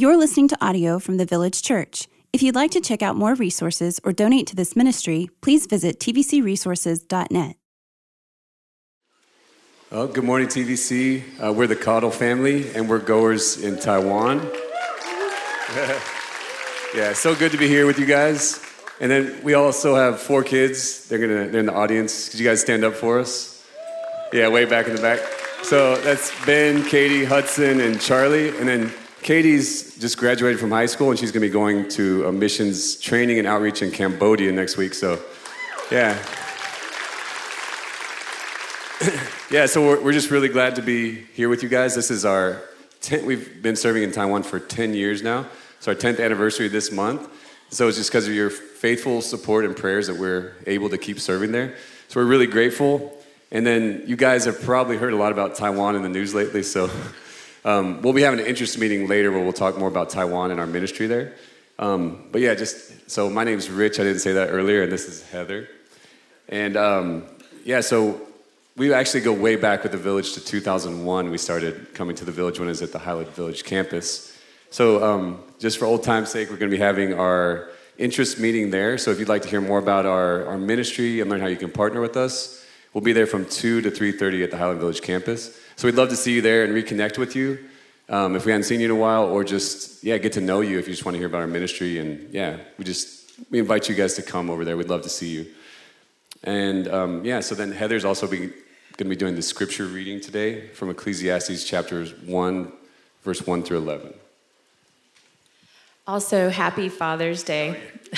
You're listening to audio from the Village Church. If you'd like to check out more resources or donate to this ministry, please visit tvcresources.net. Well, good morning, TVC. Uh, we're the Caudle family, and we're goers in Taiwan. yeah, so good to be here with you guys. And then we also have four kids. They're gonna they're in the audience. Could you guys stand up for us? Yeah, way back in the back. So that's Ben, Katie, Hudson, and Charlie. And then Katie's just graduated from high school and she's going to be going to a missions training and outreach in Cambodia next week. So, yeah. yeah, so we're, we're just really glad to be here with you guys. This is our 10th, we've been serving in Taiwan for 10 years now. It's our 10th anniversary this month. So it's just because of your faithful support and prayers that we're able to keep serving there. So we're really grateful. And then you guys have probably heard a lot about Taiwan in the news lately. So um, we'll be having an interest meeting later where we'll talk more about Taiwan and our ministry there. Um, but yeah, just so my name's Rich. I didn't say that earlier, and this is Heather. And um, yeah, so we actually go way back with the village to 2001. We started coming to the village when it was at the Highland Village campus. So um, just for old time's sake, we're going to be having our interest meeting there. So if you'd like to hear more about our, our ministry and learn how you can partner with us, we'll be there from 2 to 3.30 at the Highland Village campus. So we'd love to see you there and reconnect with you um, if we hadn't seen you in a while, or just yeah, get to know you if you just want to hear about our ministry. And yeah, we just we invite you guys to come over there. We'd love to see you. And um, yeah, so then Heather's also going to be doing the scripture reading today from Ecclesiastes chapters one, verse one through eleven. Also, happy Father's Day.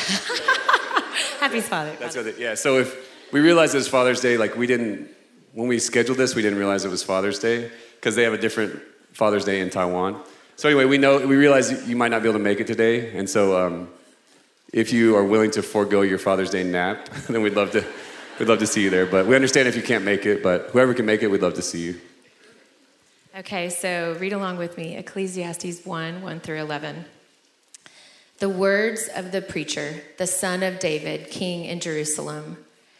happy Father. That's what it, yeah. So if we realized it was Father's Day, like we didn't when we scheduled this, we didn't realize it was Father's Day because they have a different Father's Day in Taiwan. So anyway, we know we realize you might not be able to make it today, and so um, if you are willing to forego your Father's Day nap, then we'd love to we'd love to see you there. But we understand if you can't make it, but whoever can make it, we'd love to see you. Okay, so read along with me Ecclesiastes 1 1 through 11. The words of the preacher, the son of David, king in Jerusalem.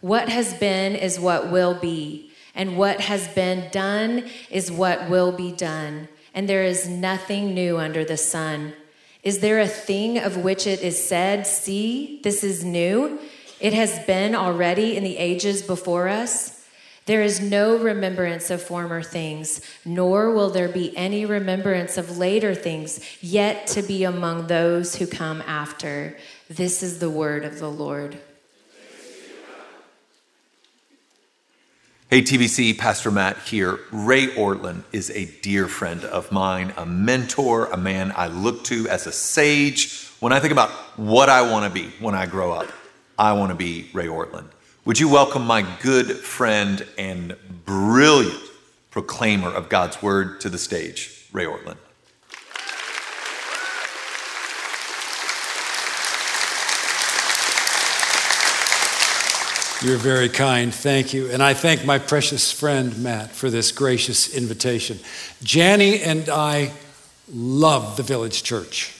What has been is what will be, and what has been done is what will be done, and there is nothing new under the sun. Is there a thing of which it is said, See, this is new? It has been already in the ages before us? There is no remembrance of former things, nor will there be any remembrance of later things yet to be among those who come after. This is the word of the Lord. Hey, TVC, Pastor Matt here. Ray Ortlund is a dear friend of mine, a mentor, a man I look to as a sage. When I think about what I want to be when I grow up, I want to be Ray Ortlund. Would you welcome my good friend and brilliant proclaimer of God's word to the stage, Ray Ortlund? You're very kind. Thank you. And I thank my precious friend, Matt, for this gracious invitation. Jani and I love the village church.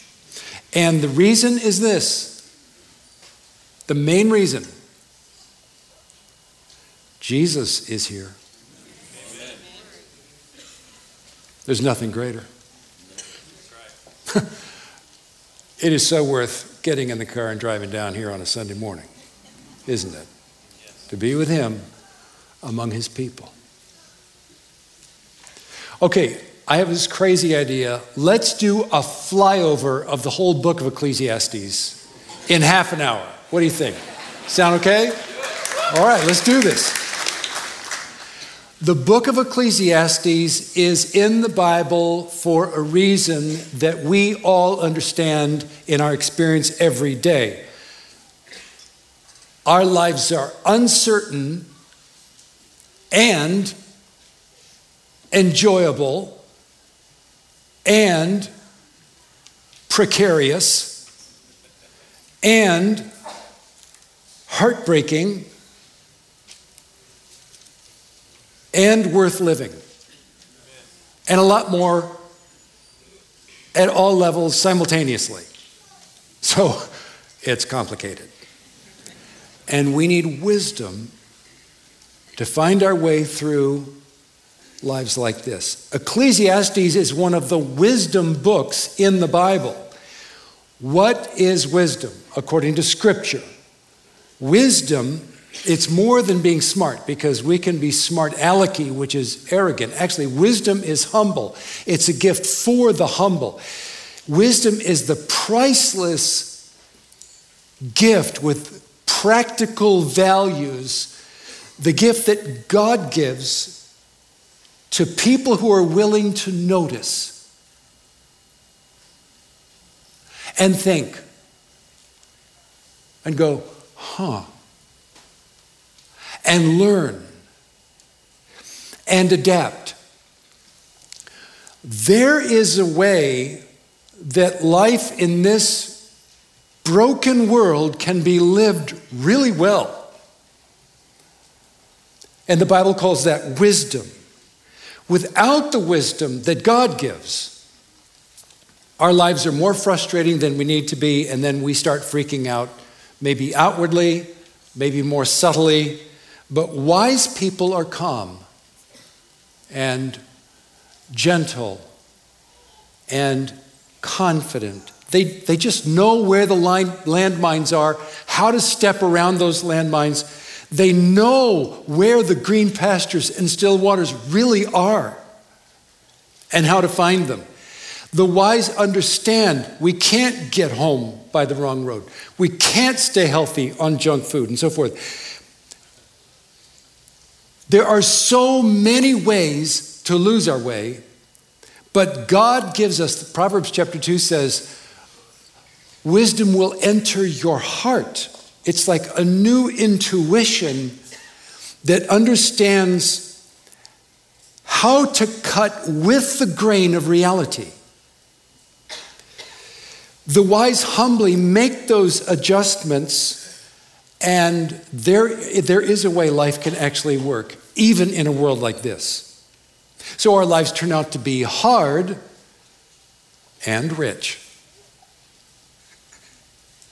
And the reason is this the main reason Jesus is here. Amen. There's nothing greater. it is so worth getting in the car and driving down here on a Sunday morning, isn't it? To be with him among his people. Okay, I have this crazy idea. Let's do a flyover of the whole book of Ecclesiastes in half an hour. What do you think? Sound okay? All right, let's do this. The book of Ecclesiastes is in the Bible for a reason that we all understand in our experience every day. Our lives are uncertain and enjoyable and precarious and heartbreaking and worth living. And a lot more at all levels simultaneously. So it's complicated. And we need wisdom to find our way through lives like this. Ecclesiastes is one of the wisdom books in the Bible. What is wisdom according to Scripture? Wisdom, it's more than being smart because we can be smart alecky, which is arrogant. Actually, wisdom is humble, it's a gift for the humble. Wisdom is the priceless gift with practical values, the gift that God gives to people who are willing to notice and think and go, huh, and learn and adapt. There is a way that life in this broken world can be lived really well. And the Bible calls that wisdom. Without the wisdom that God gives, our lives are more frustrating than we need to be, and then we start freaking out, maybe outwardly, maybe more subtly. But wise people are calm and gentle and confident. They, they just know where the line, landmines are, how to step around those landmines they know where the green pastures and still waters really are and how to find them. The wise understand we can't get home by the wrong road. We can't stay healthy on junk food and so forth. There are so many ways to lose our way, but God gives us, Proverbs chapter 2 says, wisdom will enter your heart it's like a new intuition that understands how to cut with the grain of reality. The wise humbly make those adjustments, and there, there is a way life can actually work, even in a world like this. So our lives turn out to be hard and rich.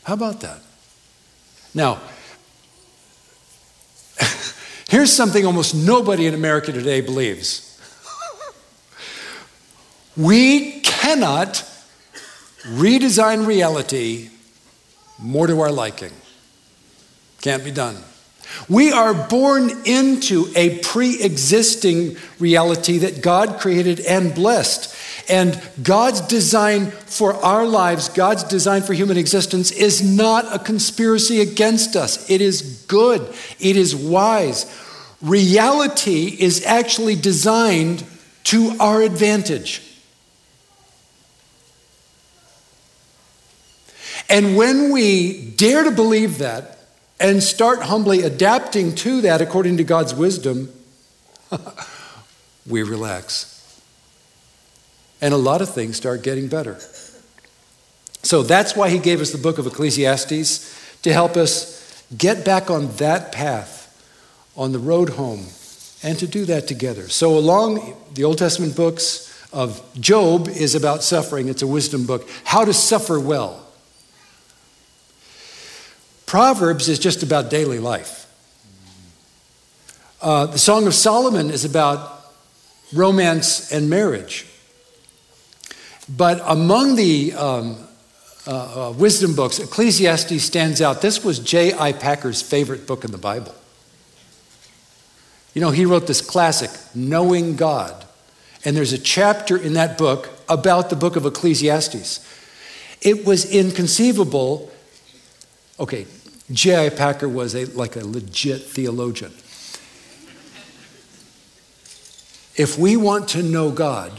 How about that? Now, here's something almost nobody in America today believes we cannot redesign reality more to our liking. Can't be done. We are born into a pre existing reality that God created and blessed. And God's design for our lives, God's design for human existence, is not a conspiracy against us. It is good, it is wise. Reality is actually designed to our advantage. And when we dare to believe that and start humbly adapting to that according to God's wisdom, we relax and a lot of things start getting better. So that's why he gave us the book of Ecclesiastes to help us get back on that path, on the road home, and to do that together. So, along the Old Testament books of Job is about suffering, it's a wisdom book. How to suffer well. Proverbs is just about daily life. Uh, the Song of Solomon is about romance and marriage. But among the um, uh, uh, wisdom books, Ecclesiastes stands out. This was J.I. Packer's favorite book in the Bible. You know, he wrote this classic, Knowing God. And there's a chapter in that book about the book of Ecclesiastes. It was inconceivable. Okay, J.I. Packer was a, like a legit theologian. If we want to know God,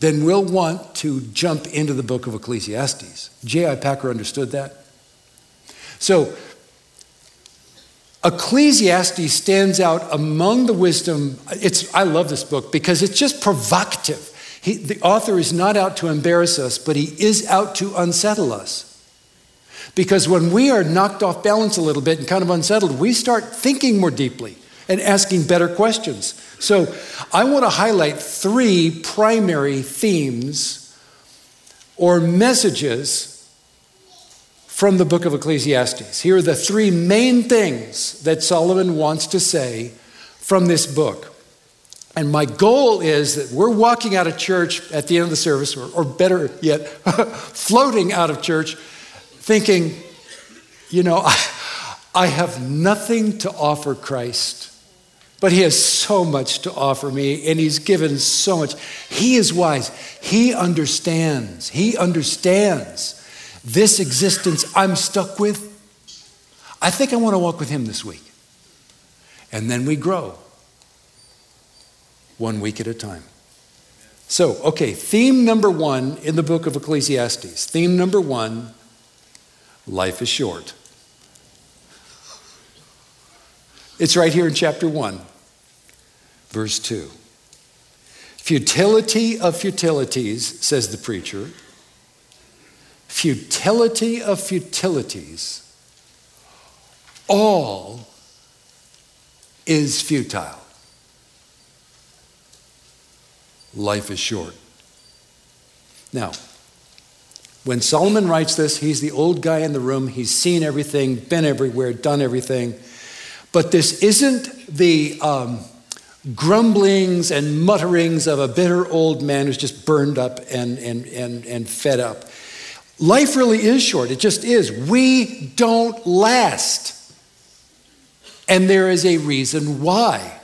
then we'll want to jump into the book of Ecclesiastes. J.I. Packer understood that. So, Ecclesiastes stands out among the wisdom. It's, I love this book because it's just provocative. He, the author is not out to embarrass us, but he is out to unsettle us. Because when we are knocked off balance a little bit and kind of unsettled, we start thinking more deeply and asking better questions. So I want to highlight three primary themes or messages from the book of Ecclesiastes. Here are the three main things that Solomon wants to say from this book. And my goal is that we're walking out of church at the end of the service, or, or better yet, floating out of church, thinking, you know, I, I have nothing to offer Christ. But he has so much to offer me, and he's given so much. He is wise. He understands. He understands this existence I'm stuck with. I think I want to walk with him this week. And then we grow one week at a time. So, okay, theme number one in the book of Ecclesiastes. Theme number one life is short. It's right here in chapter 1. Verse 2 Futility of futilities, says the preacher. Futility of futilities. All is futile. Life is short. Now, when Solomon writes this, he's the old guy in the room. He's seen everything, been everywhere, done everything. But this isn't the. Um, grumblings and mutterings of a bitter old man who's just burned up and, and, and, and fed up. Life really is short. It just is. We don't last. And there is a reason why.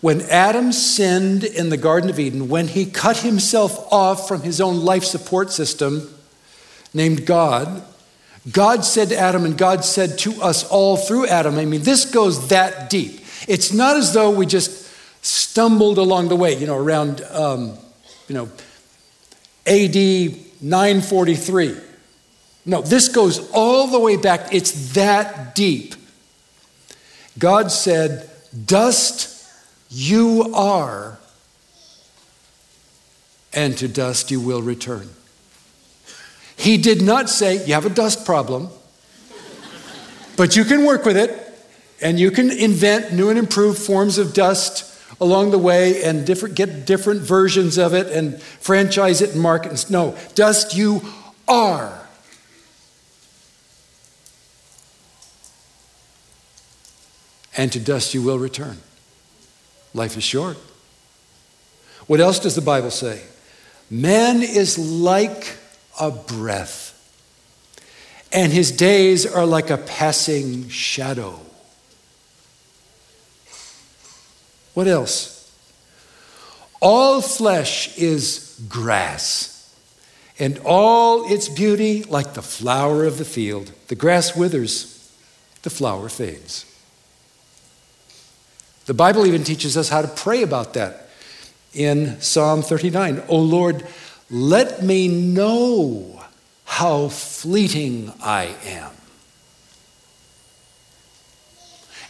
When Adam sinned in the Garden of Eden, when he cut himself off from his own life support system named God, God said to Adam, and God said to us all through Adam, I mean, this goes that deep. It's not as though we just stumbled along the way, you know, around, um, you know, AD 943. No, this goes all the way back. It's that deep. God said, Dust you are, and to dust you will return. He did not say, You have a dust problem, but you can work with it. And you can invent new and improved forms of dust along the way and different, get different versions of it and franchise it and market it. No, dust you are. And to dust you will return. Life is short. What else does the Bible say? Man is like a breath, and his days are like a passing shadow. What else? All flesh is grass, and all its beauty like the flower of the field. The grass withers, the flower fades. The Bible even teaches us how to pray about that in Psalm 39. O Lord, let me know how fleeting I am.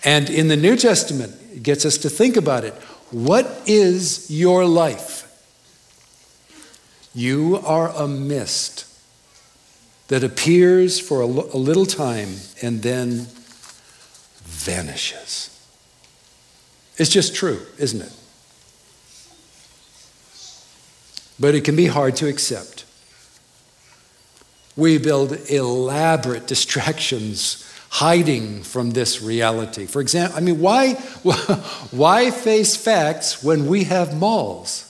And in the New Testament, it gets us to think about it. What is your life? You are a mist that appears for a, l- a little time and then vanishes. It's just true, isn't it? But it can be hard to accept. We build elaborate distractions hiding from this reality. For example, I mean, why, why face facts when we have malls?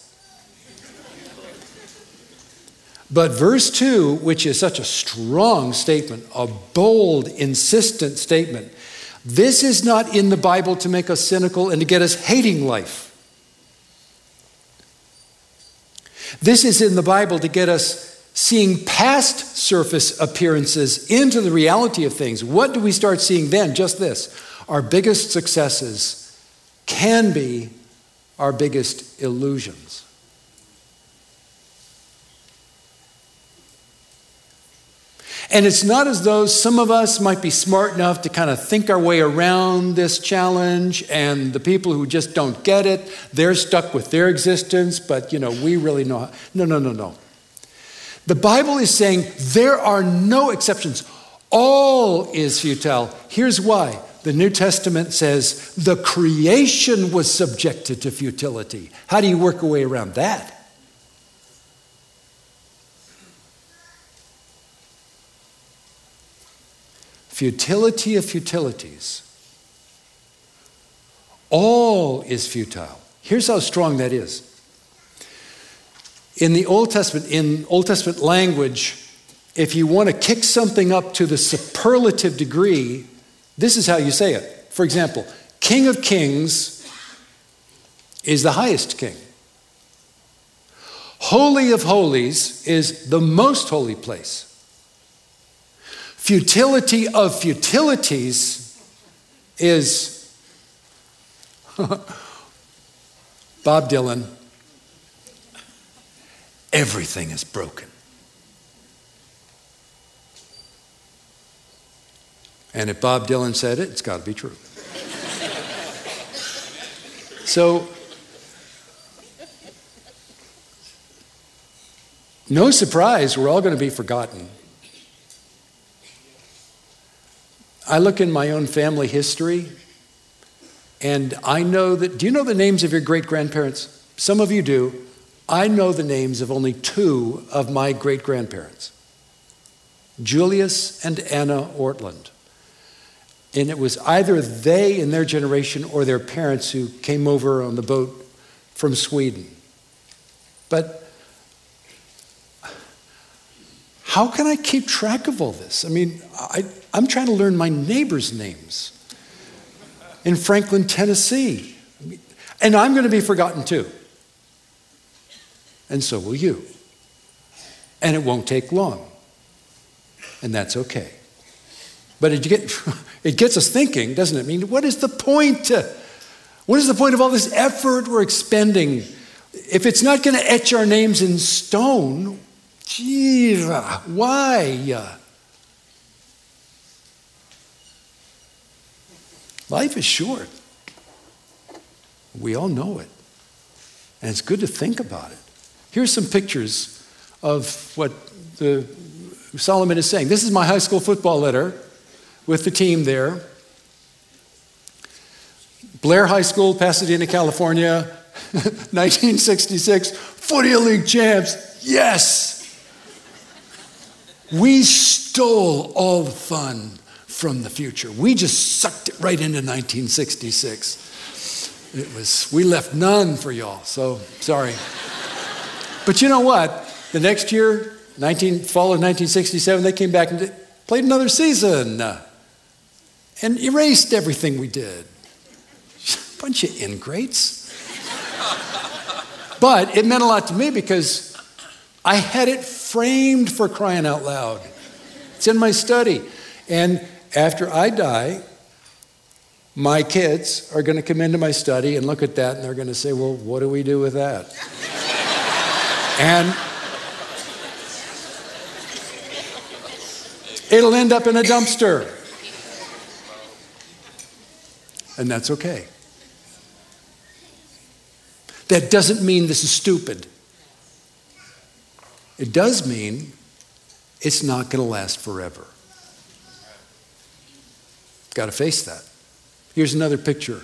But verse 2, which is such a strong statement, a bold, insistent statement, this is not in the Bible to make us cynical and to get us hating life. This is in the Bible to get us seeing past surface appearances into the reality of things, what do we start seeing then? Just this our biggest successes can be our biggest illusions. And it's not as though some of us might be smart enough to kind of think our way around this challenge, and the people who just don't get it, they're stuck with their existence, but you know, we really know. How. No, no, no, no. The Bible is saying there are no exceptions. All is futile. Here's why. The New Testament says the creation was subjected to futility. How do you work a way around that? Futility of futilities. All is futile. Here's how strong that is. In the Old Testament, in Old Testament language, if you want to kick something up to the superlative degree, this is how you say it. For example, King of Kings is the highest king. Holy of Holies is the most holy place. Futility of futilities is Bob Dylan. Everything is broken. And if Bob Dylan said it, it's got to be true. so, no surprise, we're all going to be forgotten. I look in my own family history, and I know that. Do you know the names of your great grandparents? Some of you do. I know the names of only two of my great grandparents Julius and Anna Ortlund. And it was either they in their generation or their parents who came over on the boat from Sweden. But how can I keep track of all this? I mean, I, am trying to learn my neighbors' names in Franklin, Tennessee. And I'm going to be forgotten too. And so will you. And it won't take long. And that's okay. But it, get, it gets us thinking, doesn't it? I mean, what is the point? What is the point of all this effort we're expending? If it's not going to etch our names in stone, Gee, why? Life is short. We all know it. And it's good to think about it. Here's some pictures of what the, Solomon is saying. This is my high school football letter with the team there. Blair High School, Pasadena, California, 1966, Footy League champs. Yes! We stole all the fun from the future. We just sucked it right into 1966. It was, we left none for y'all, so sorry. but you know what? The next year, 19, fall of 1967, they came back and played another season and erased everything we did. Bunch of ingrates. but it meant a lot to me because I had it framed for crying out loud. It's in my study. And after I die, my kids are going to come into my study and look at that and they're going to say, Well, what do we do with that? and it'll end up in a dumpster. And that's okay. That doesn't mean this is stupid. It does mean it's not going to last forever. Got to face that. Here's another picture,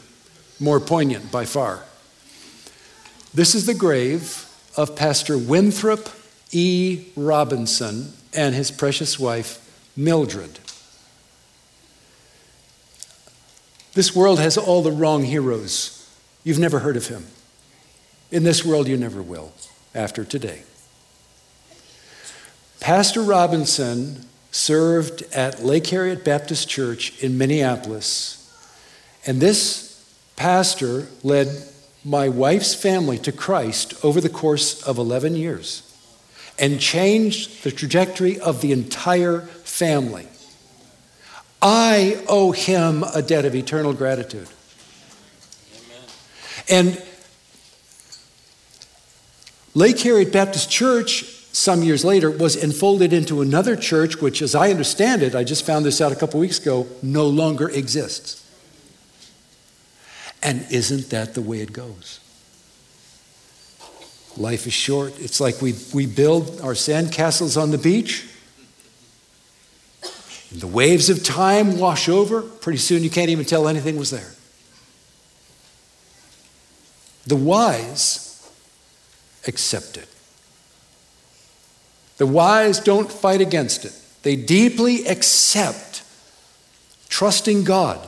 more poignant by far. This is the grave of Pastor Winthrop E. Robinson and his precious wife, Mildred. This world has all the wrong heroes. You've never heard of him. In this world, you never will after today. Pastor Robinson served at Lake Harriet Baptist Church in Minneapolis. And this pastor led my wife's family to Christ over the course of 11 years and changed the trajectory of the entire family. I owe him a debt of eternal gratitude. Amen. And Lake Harriet Baptist Church, some years later, was enfolded into another church, which, as I understand it, I just found this out a couple weeks ago, no longer exists. And isn't that the way it goes? Life is short. It's like we, we build our sandcastles on the beach. And the waves of time wash over. Pretty soon you can't even tell anything was there. The wise accept it. The wise don't fight against it. They deeply accept trusting God.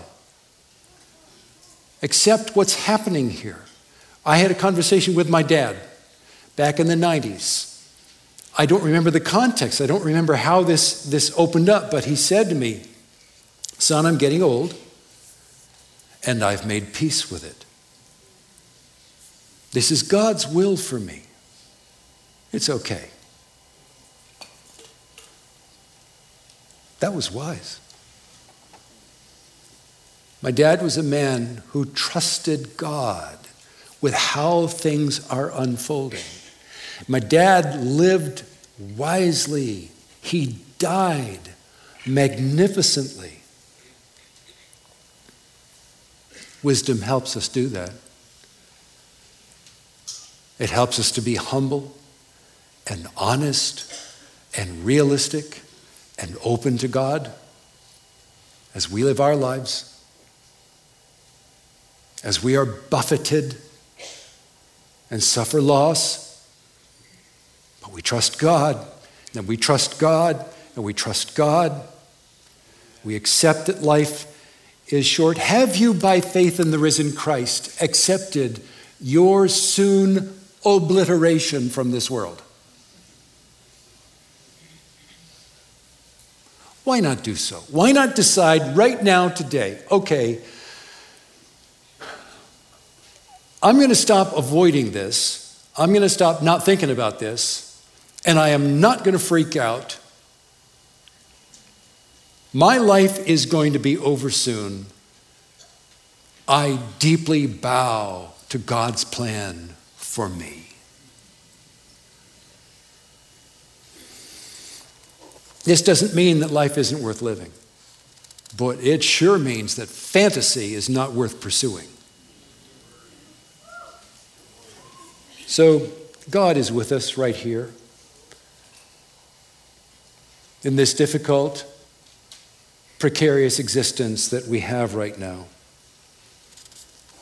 Accept what's happening here. I had a conversation with my dad back in the 90s. I don't remember the context. I don't remember how this, this opened up, but he said to me, Son, I'm getting old, and I've made peace with it. This is God's will for me. It's okay. That was wise. My dad was a man who trusted God with how things are unfolding. My dad lived wisely, he died magnificently. Wisdom helps us do that. It helps us to be humble and honest and realistic and open to God as we live our lives, as we are buffeted and suffer loss. But we trust God, and we trust God, and we trust God. We accept that life is short. Have you, by faith in the risen Christ, accepted your soon obliteration from this world? Why not do so? Why not decide right now, today, okay, I'm going to stop avoiding this. I'm going to stop not thinking about this. And I am not going to freak out. My life is going to be over soon. I deeply bow to God's plan for me. This doesn't mean that life isn't worth living, but it sure means that fantasy is not worth pursuing. So, God is with us right here in this difficult, precarious existence that we have right now.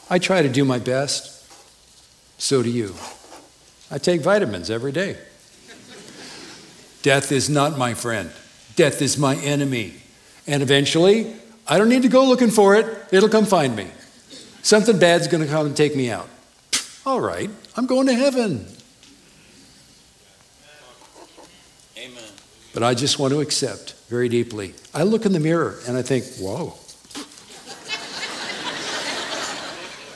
I try to do my best. So do you. I take vitamins every day. Death is not my friend. Death is my enemy. And eventually, I don't need to go looking for it, it'll come find me. Something bad's going to come and take me out. All right, I'm going to heaven. Amen. But I just want to accept very deeply. I look in the mirror and I think, whoa.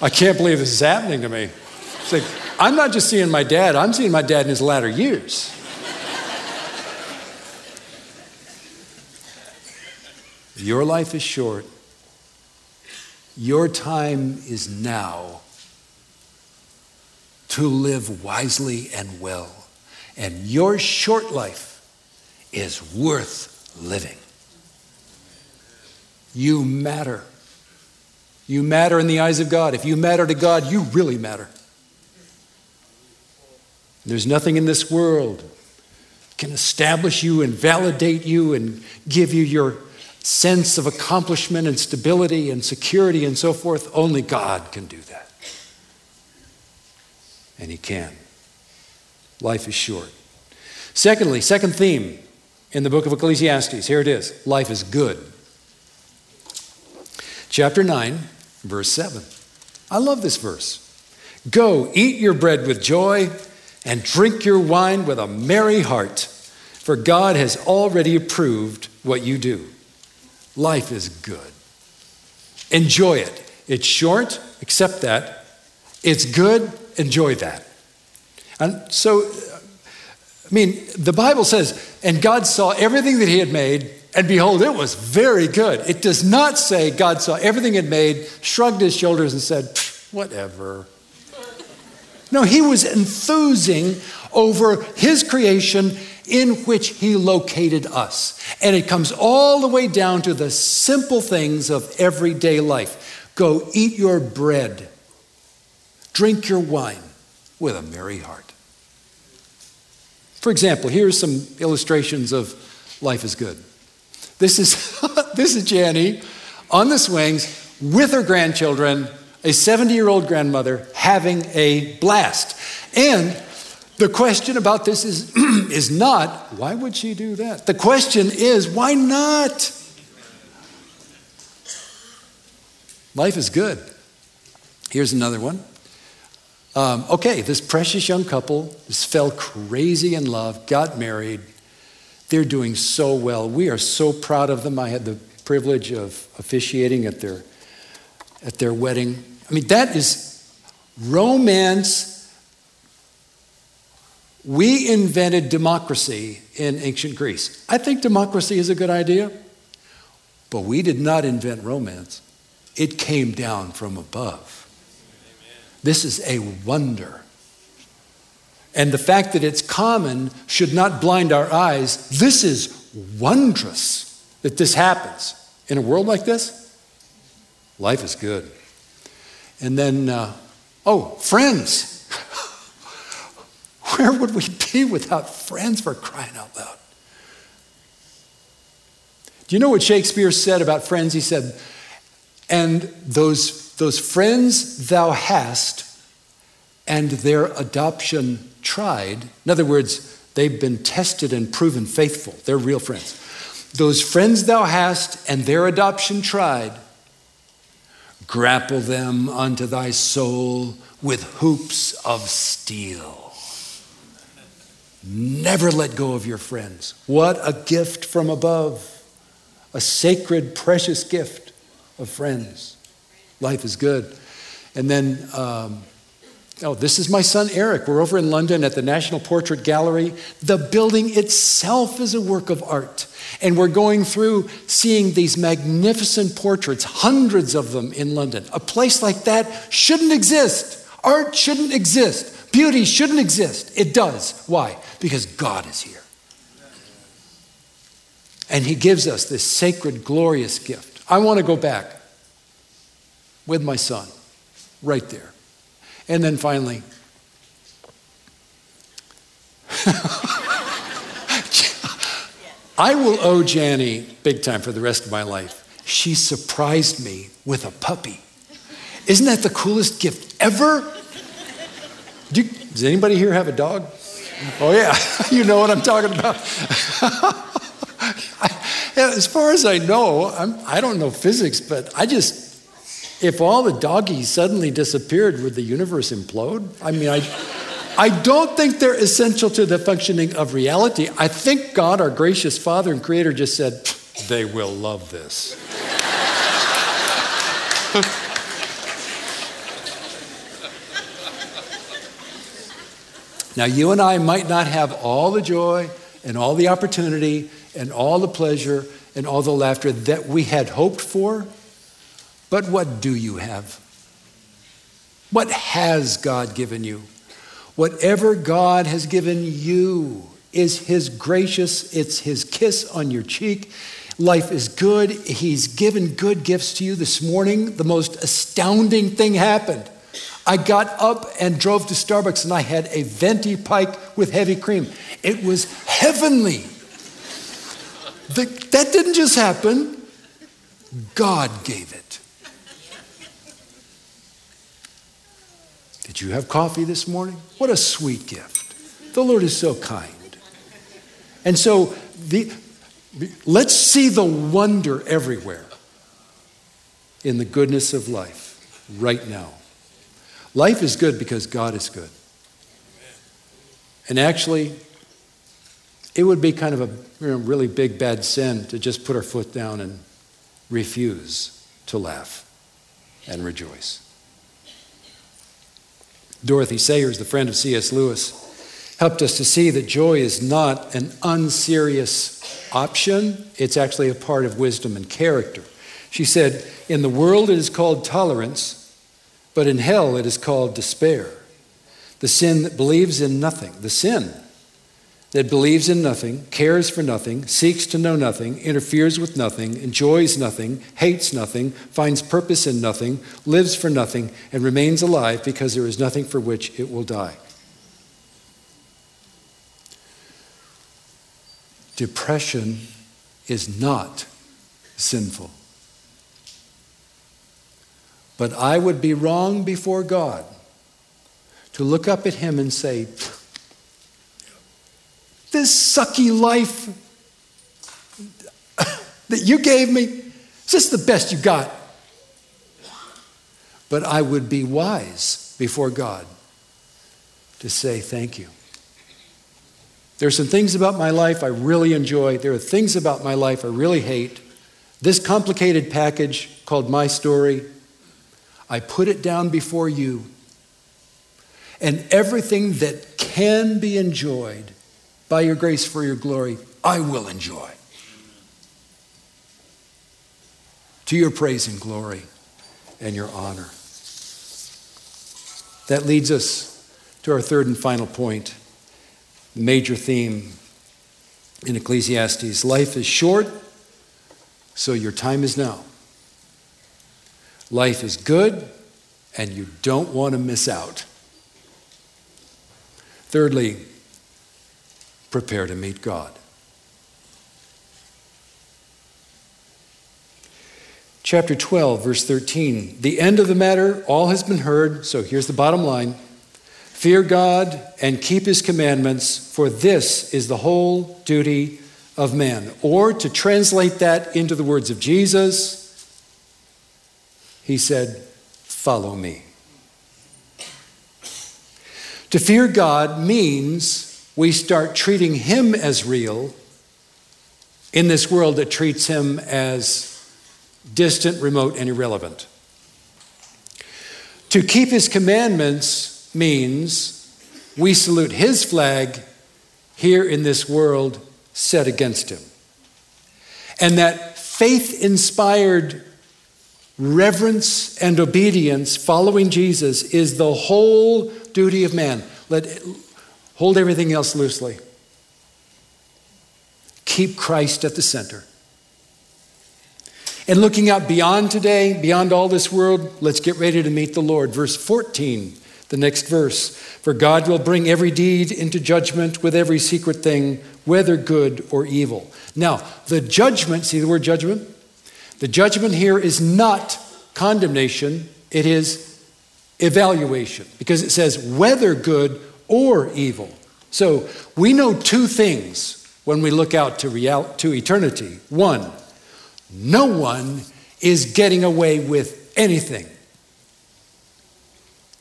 I can't believe this is happening to me. It's like, I'm not just seeing my dad, I'm seeing my dad in his latter years. Your life is short. Your time is now to live wisely and well. And your short life is worth living. You matter. You matter in the eyes of God. If you matter to God, you really matter. There's nothing in this world can establish you and validate you and give you your sense of accomplishment and stability and security and so forth. Only God can do that. And He can. Life is short. Secondly, second theme in the book of Ecclesiastes here it is life is good. Chapter 9, verse 7. I love this verse. Go, eat your bread with joy and drink your wine with a merry heart, for God has already approved what you do. Life is good. Enjoy it. It's short, accept that. It's good, enjoy that. And so, uh, I mean, the Bible says, and God saw everything that He had made, and behold, it was very good. It does not say God saw everything He had made, shrugged His shoulders, and said, whatever. No, he was enthusing over his creation in which he located us. And it comes all the way down to the simple things of everyday life. Go eat your bread, drink your wine with a merry heart. For example, here's some illustrations of life is good. This is, this is Jani on the swings with her grandchildren, a 70 year old grandmother having a blast. And the question about this is, is not, why would she do that? The question is, why not? Life is good. Here's another one. Um, okay, this precious young couple just fell crazy in love, got married. They're doing so well. We are so proud of them. I had the privilege of officiating at their, at their wedding. I mean, that is romance we invented democracy in ancient Greece. I think democracy is a good idea, but we did not invent romance. It came down from above. This is a wonder. And the fact that it's common should not blind our eyes. This is wondrous that this happens. In a world like this, life is good. And then, uh, oh, friends. Where would we be without friends for crying out loud? Do you know what Shakespeare said about friends? He said, and those, those friends thou hast and their adoption tried. In other words, they've been tested and proven faithful. They're real friends. Those friends thou hast and their adoption tried, grapple them unto thy soul with hoops of steel. Never let go of your friends. What a gift from above. A sacred, precious gift of friends. Life is good. And then, um, oh, this is my son Eric. We're over in London at the National Portrait Gallery. The building itself is a work of art. And we're going through seeing these magnificent portraits, hundreds of them in London. A place like that shouldn't exist. Art shouldn't exist. Beauty shouldn't exist. It does. Why? Because God is here. And He gives us this sacred, glorious gift. I want to go back with my son, right there. And then finally, I will owe Jani big time for the rest of my life. She surprised me with a puppy. Isn't that the coolest gift ever? Do does anybody here have a dog? Oh, yeah. you know what I'm talking about. as far as I know, I'm, I do not know physics, but I just, if all the doggies suddenly disappeared, would the universe implode? I mean, I, I don't think they're essential to the functioning of reality. I think God, our gracious Father and Creator, just said, they will love this. Now, you and I might not have all the joy and all the opportunity and all the pleasure and all the laughter that we had hoped for, but what do you have? What has God given you? Whatever God has given you is His gracious, it's His kiss on your cheek. Life is good. He's given good gifts to you this morning. The most astounding thing happened. I got up and drove to Starbucks and I had a venti pike with heavy cream. It was heavenly. The, that didn't just happen, God gave it. Did you have coffee this morning? What a sweet gift. The Lord is so kind. And so the, let's see the wonder everywhere in the goodness of life right now. Life is good because God is good. And actually, it would be kind of a you know, really big bad sin to just put our foot down and refuse to laugh and rejoice. Dorothy Sayers, the friend of C.S. Lewis, helped us to see that joy is not an unserious option, it's actually a part of wisdom and character. She said, In the world it is called tolerance, but in hell, it is called despair. The sin that believes in nothing, the sin that believes in nothing, cares for nothing, seeks to know nothing, interferes with nothing, enjoys nothing, hates nothing, finds purpose in nothing, lives for nothing, and remains alive because there is nothing for which it will die. Depression is not sinful. But I would be wrong before God to look up at Him and say, This sucky life that you gave me, is this the best you got? But I would be wise before God to say thank you. There are some things about my life I really enjoy. There are things about my life I really hate. This complicated package called My Story, I put it down before you. And everything that can be enjoyed by your grace for your glory, I will enjoy. To your praise and glory and your honor. That leads us to our third and final point the major theme in Ecclesiastes. Life is short, so your time is now. Life is good, and you don't want to miss out. Thirdly, prepare to meet God. Chapter 12, verse 13. The end of the matter, all has been heard, so here's the bottom line. Fear God and keep his commandments, for this is the whole duty of man. Or to translate that into the words of Jesus, he said, Follow me. To fear God means we start treating him as real in this world that treats him as distant, remote, and irrelevant. To keep his commandments means we salute his flag here in this world set against him. And that faith inspired reverence and obedience following Jesus is the whole duty of man. Let hold everything else loosely. Keep Christ at the center. And looking out beyond today, beyond all this world, let's get ready to meet the Lord. Verse 14 the next verse For God will bring every deed into judgment with every secret thing, whether good or evil. Now, the judgment, see the word judgment? The judgment here is not condemnation, it is evaluation, because it says whether good or evil. So we know two things when we look out to, real, to eternity. One, no one is getting away with anything.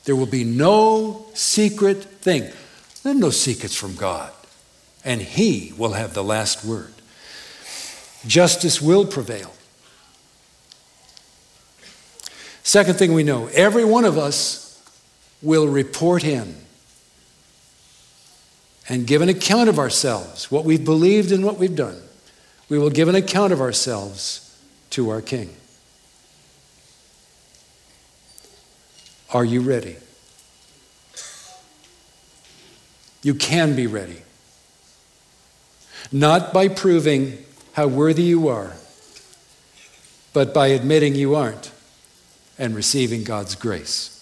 There will be no secret thing. There are no secrets from God. And He will have the last word. Justice will prevail. Second thing we know every one of us will report in and give an account of ourselves, what we've believed and what we've done. We will give an account of ourselves to our King. Are you ready? You can be ready. Not by proving how worthy you are, but by admitting you aren't and receiving God's grace.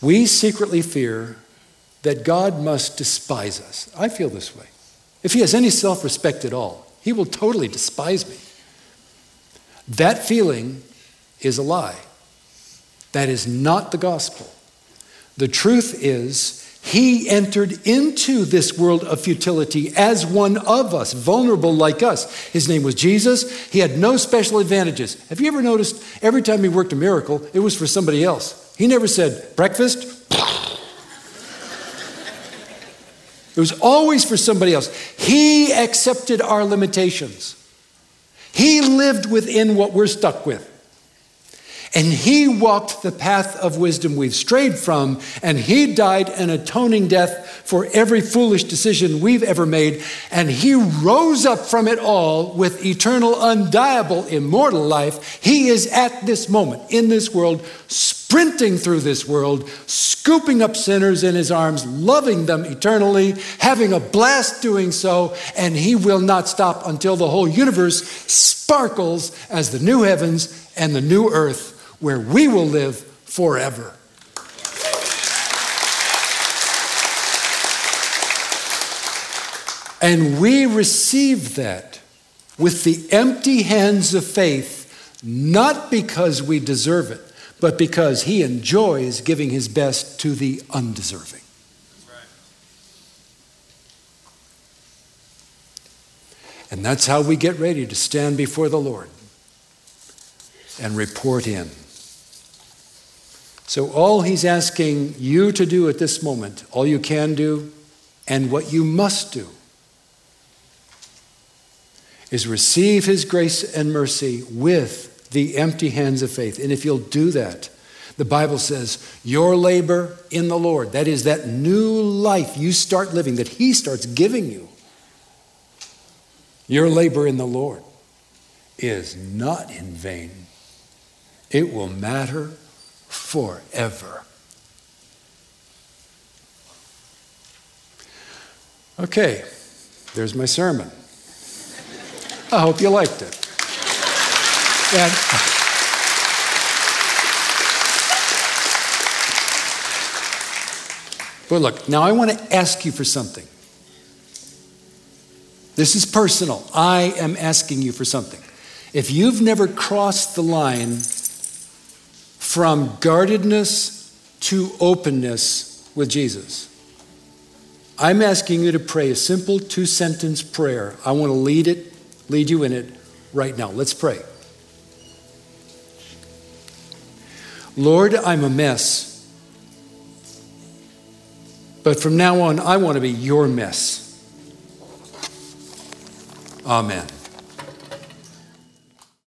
We secretly fear that God must despise us. I feel this way. If he has any self respect at all, he will totally despise me. That feeling is a lie. That is not the gospel. The truth is, he entered into this world of futility as one of us, vulnerable like us. His name was Jesus. He had no special advantages. Have you ever noticed every time he worked a miracle, it was for somebody else? He never said, breakfast. it was always for somebody else. He accepted our limitations, he lived within what we're stuck with. And he walked the path of wisdom we've strayed from, and he died an atoning death for every foolish decision we've ever made. And he rose up from it all with eternal, undiable, immortal life. He is at this moment in this world sprinting through this world, scooping up sinners in his arms, loving them eternally, having a blast doing so, and he will not stop until the whole universe sparkles as the new heavens and the new earth where we will live forever. And we receive that with the empty hands of faith, not because we deserve it, but because He enjoys giving His best to the undeserving. And that's how we get ready to stand before the Lord and report in. So, all He's asking you to do at this moment, all you can do, and what you must do, is receive His grace and mercy with the empty hands of faith. And if you'll do that, the Bible says, your labor in the Lord, that is, that new life you start living, that He starts giving you, your labor in the Lord is not in vain. It will matter forever. Okay, there's my sermon. I hope you liked it. And but look, now I want to ask you for something. This is personal. I am asking you for something. If you've never crossed the line from guardedness to openness with Jesus, I'm asking you to pray a simple two sentence prayer. I want to lead it lead you in it right now. Let's pray. Lord, I'm a mess. But from now on, I want to be your mess. Amen.